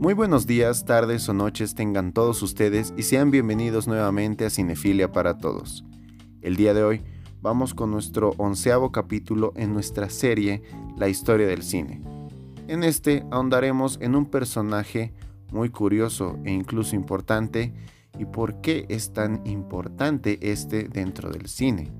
Muy buenos días, tardes o noches tengan todos ustedes y sean bienvenidos nuevamente a Cinefilia para Todos. El día de hoy vamos con nuestro onceavo capítulo en nuestra serie La historia del cine. En este ahondaremos en un personaje muy curioso e incluso importante y por qué es tan importante este dentro del cine.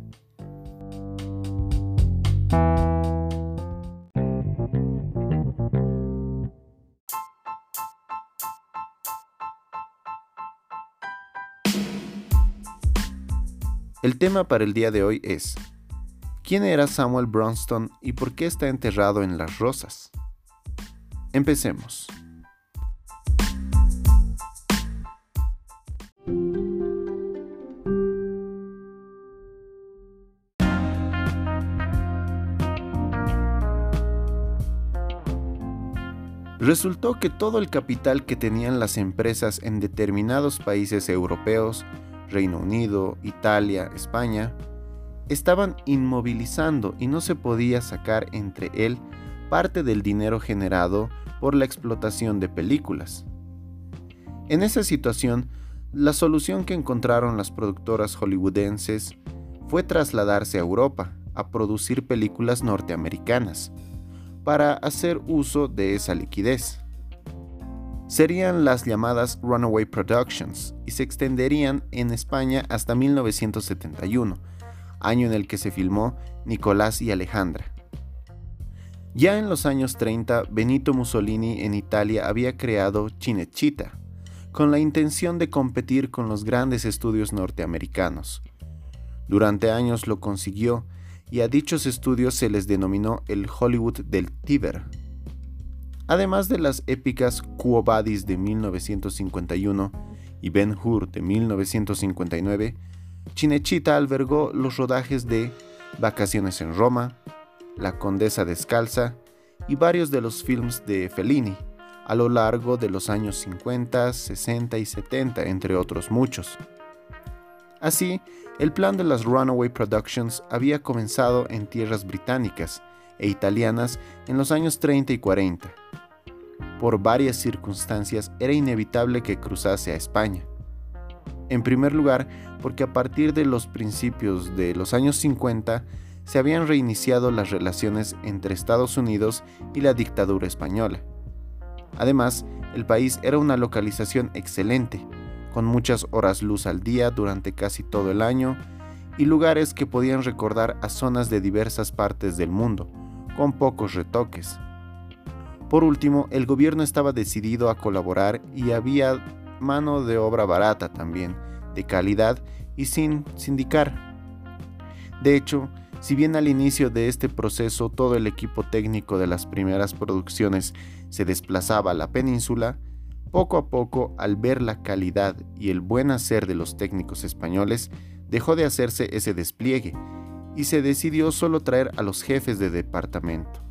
El tema para el día de hoy es ¿Quién era Samuel Bronston y por qué está enterrado en las rosas? Empecemos. Resultó que todo el capital que tenían las empresas en determinados países europeos Reino Unido, Italia, España, estaban inmovilizando y no se podía sacar entre él parte del dinero generado por la explotación de películas. En esa situación, la solución que encontraron las productoras hollywoodenses fue trasladarse a Europa a producir películas norteamericanas, para hacer uso de esa liquidez serían las llamadas Runaway Productions y se extenderían en España hasta 1971, año en el que se filmó Nicolás y Alejandra. Ya en los años 30, Benito Mussolini en Italia había creado Cinecittà, con la intención de competir con los grandes estudios norteamericanos. Durante años lo consiguió y a dichos estudios se les denominó el Hollywood del Tíber. Además de las épicas Quo Vadis de 1951 y Ben Hur de 1959, Cinecittà albergó los rodajes de Vacaciones en Roma, La Condesa Descalza y varios de los films de Fellini a lo largo de los años 50, 60 y 70, entre otros muchos. Así, el plan de las Runaway Productions había comenzado en tierras británicas e italianas en los años 30 y 40 por varias circunstancias era inevitable que cruzase a España. En primer lugar, porque a partir de los principios de los años 50 se habían reiniciado las relaciones entre Estados Unidos y la dictadura española. Además, el país era una localización excelente, con muchas horas luz al día durante casi todo el año y lugares que podían recordar a zonas de diversas partes del mundo, con pocos retoques. Por último, el gobierno estaba decidido a colaborar y había mano de obra barata también, de calidad y sin sindicar. De hecho, si bien al inicio de este proceso todo el equipo técnico de las primeras producciones se desplazaba a la península, poco a poco, al ver la calidad y el buen hacer de los técnicos españoles, dejó de hacerse ese despliegue y se decidió solo traer a los jefes de departamento.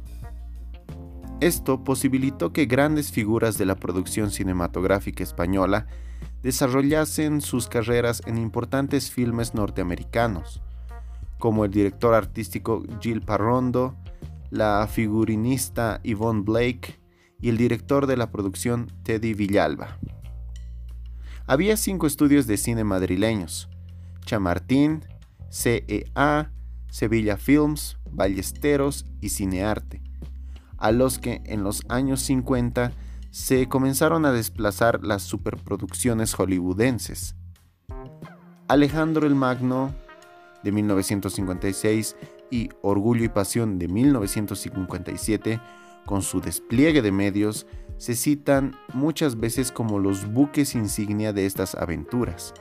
Esto posibilitó que grandes figuras de la producción cinematográfica española desarrollasen sus carreras en importantes filmes norteamericanos, como el director artístico Gil Parrondo, la figurinista Yvonne Blake y el director de la producción Teddy Villalba. Había cinco estudios de cine madrileños, Chamartín, CEA, Sevilla Films, Ballesteros y Cinearte a los que en los años 50 se comenzaron a desplazar las superproducciones hollywoodenses. Alejandro el Magno de 1956 y Orgullo y Pasión de 1957, con su despliegue de medios, se citan muchas veces como los buques insignia de estas aventuras.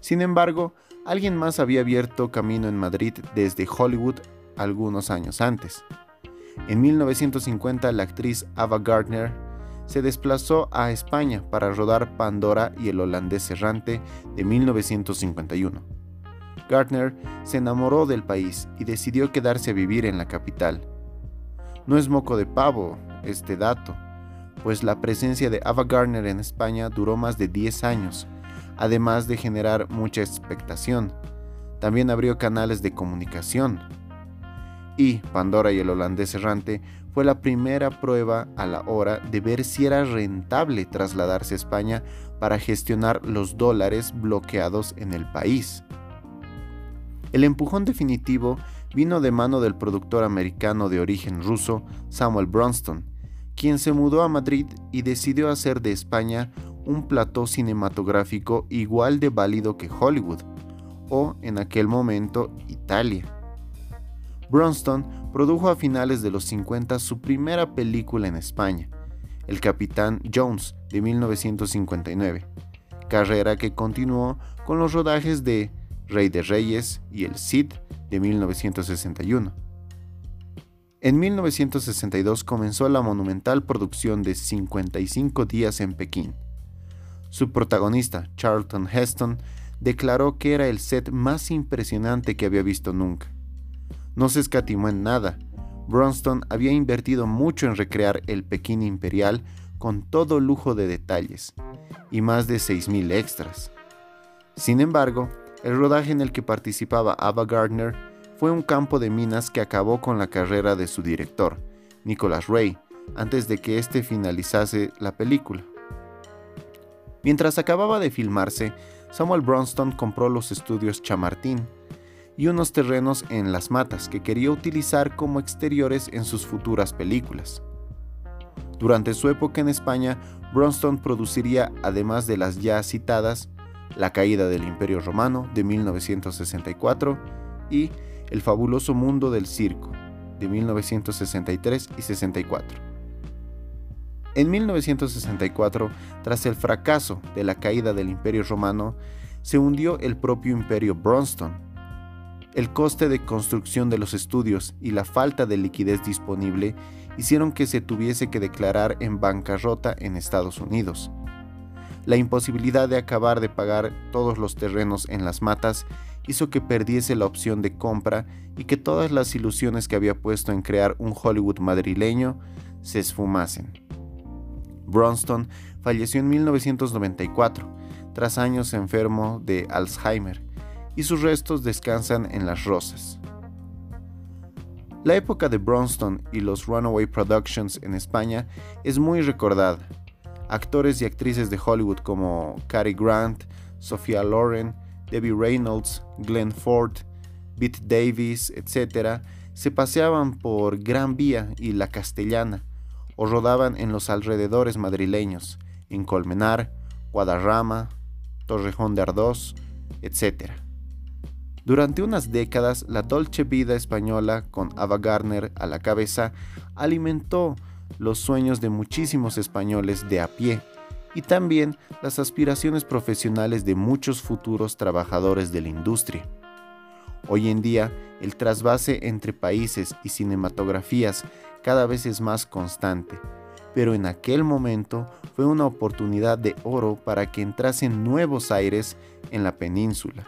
Sin embargo, alguien más había abierto camino en Madrid desde Hollywood algunos años antes. En 1950 la actriz Ava Gardner se desplazó a España para rodar Pandora y el holandés errante de 1951. Gardner se enamoró del país y decidió quedarse a vivir en la capital. No es moco de pavo este dato, pues la presencia de Ava Gardner en España duró más de 10 años, además de generar mucha expectación. También abrió canales de comunicación, y Pandora y el holandés errante fue la primera prueba a la hora de ver si era rentable trasladarse a España para gestionar los dólares bloqueados en el país. El empujón definitivo vino de mano del productor americano de origen ruso, Samuel Bronston, quien se mudó a Madrid y decidió hacer de España un plató cinematográfico igual de válido que Hollywood, o en aquel momento Italia. Bronston produjo a finales de los 50 su primera película en España, El Capitán Jones, de 1959, carrera que continuó con los rodajes de Rey de Reyes y El Cid de 1961. En 1962 comenzó la monumental producción de 55 días en Pekín. Su protagonista, Charlton Heston, declaró que era el set más impresionante que había visto nunca no se escatimó en nada. Bronston había invertido mucho en recrear el Pekín imperial con todo lujo de detalles y más de 6.000 extras. Sin embargo, el rodaje en el que participaba Ava Gardner fue un campo de minas que acabó con la carrera de su director, Nicholas Ray, antes de que éste finalizase la película. Mientras acababa de filmarse, Samuel Bronston compró los estudios Chamartín, y unos terrenos en Las Matas que quería utilizar como exteriores en sus futuras películas. Durante su época en España, Bronston produciría, además de las ya citadas, La caída del Imperio Romano de 1964 y El fabuloso mundo del circo de 1963 y 64. En 1964, tras el fracaso de la caída del Imperio Romano, se hundió el propio Imperio Bronston, el coste de construcción de los estudios y la falta de liquidez disponible hicieron que se tuviese que declarar en bancarrota en Estados Unidos. La imposibilidad de acabar de pagar todos los terrenos en las matas hizo que perdiese la opción de compra y que todas las ilusiones que había puesto en crear un Hollywood madrileño se esfumasen. Bronston falleció en 1994, tras años enfermo de Alzheimer, y sus restos descansan en Las Rosas. La época de Bronston y los Runaway Productions en España es muy recordada. Actores y actrices de Hollywood como Cary Grant, Sophia Loren, Debbie Reynolds, Glenn Ford, Bette Davis, etc., se paseaban por Gran Vía y La Castellana, o rodaban en los alrededores madrileños, en Colmenar, Guadarrama, Torrejón de Ardós, etc. Durante unas décadas, la dolce vida española, con Ava Gardner a la cabeza, alimentó los sueños de muchísimos españoles de a pie y también las aspiraciones profesionales de muchos futuros trabajadores de la industria. Hoy en día, el trasvase entre países y cinematografías cada vez es más constante, pero en aquel momento fue una oportunidad de oro para que entrasen nuevos aires en la península.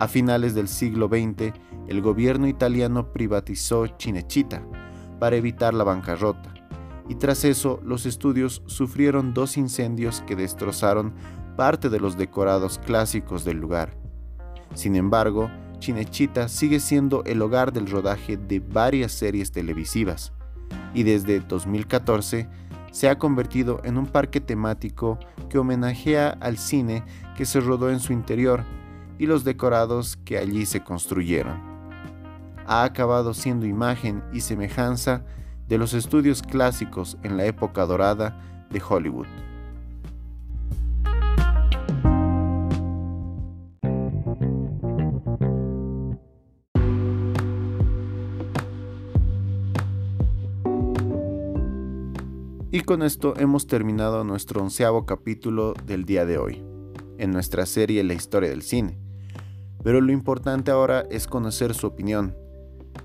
A finales del siglo XX, el gobierno italiano privatizó Cinecittà para evitar la bancarrota, y tras eso los estudios sufrieron dos incendios que destrozaron parte de los decorados clásicos del lugar. Sin embargo, Cinecittà sigue siendo el hogar del rodaje de varias series televisivas, y desde 2014 se ha convertido en un parque temático que homenajea al cine que se rodó en su interior y los decorados que allí se construyeron. Ha acabado siendo imagen y semejanza de los estudios clásicos en la época dorada de Hollywood. Y con esto hemos terminado nuestro onceavo capítulo del día de hoy, en nuestra serie La historia del cine. Pero lo importante ahora es conocer su opinión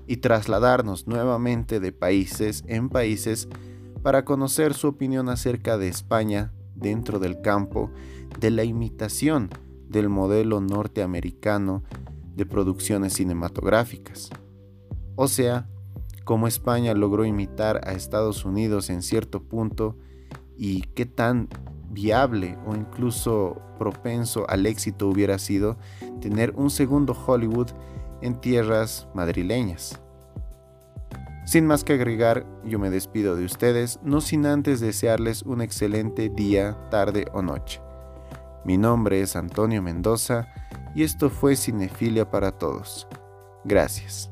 y trasladarnos nuevamente de países en países para conocer su opinión acerca de España dentro del campo de la imitación del modelo norteamericano de producciones cinematográficas. O sea, cómo España logró imitar a Estados Unidos en cierto punto y qué tan viable o incluso propenso al éxito hubiera sido tener un segundo Hollywood en tierras madrileñas. Sin más que agregar, yo me despido de ustedes, no sin antes desearles un excelente día, tarde o noche. Mi nombre es Antonio Mendoza y esto fue Cinefilia para Todos. Gracias.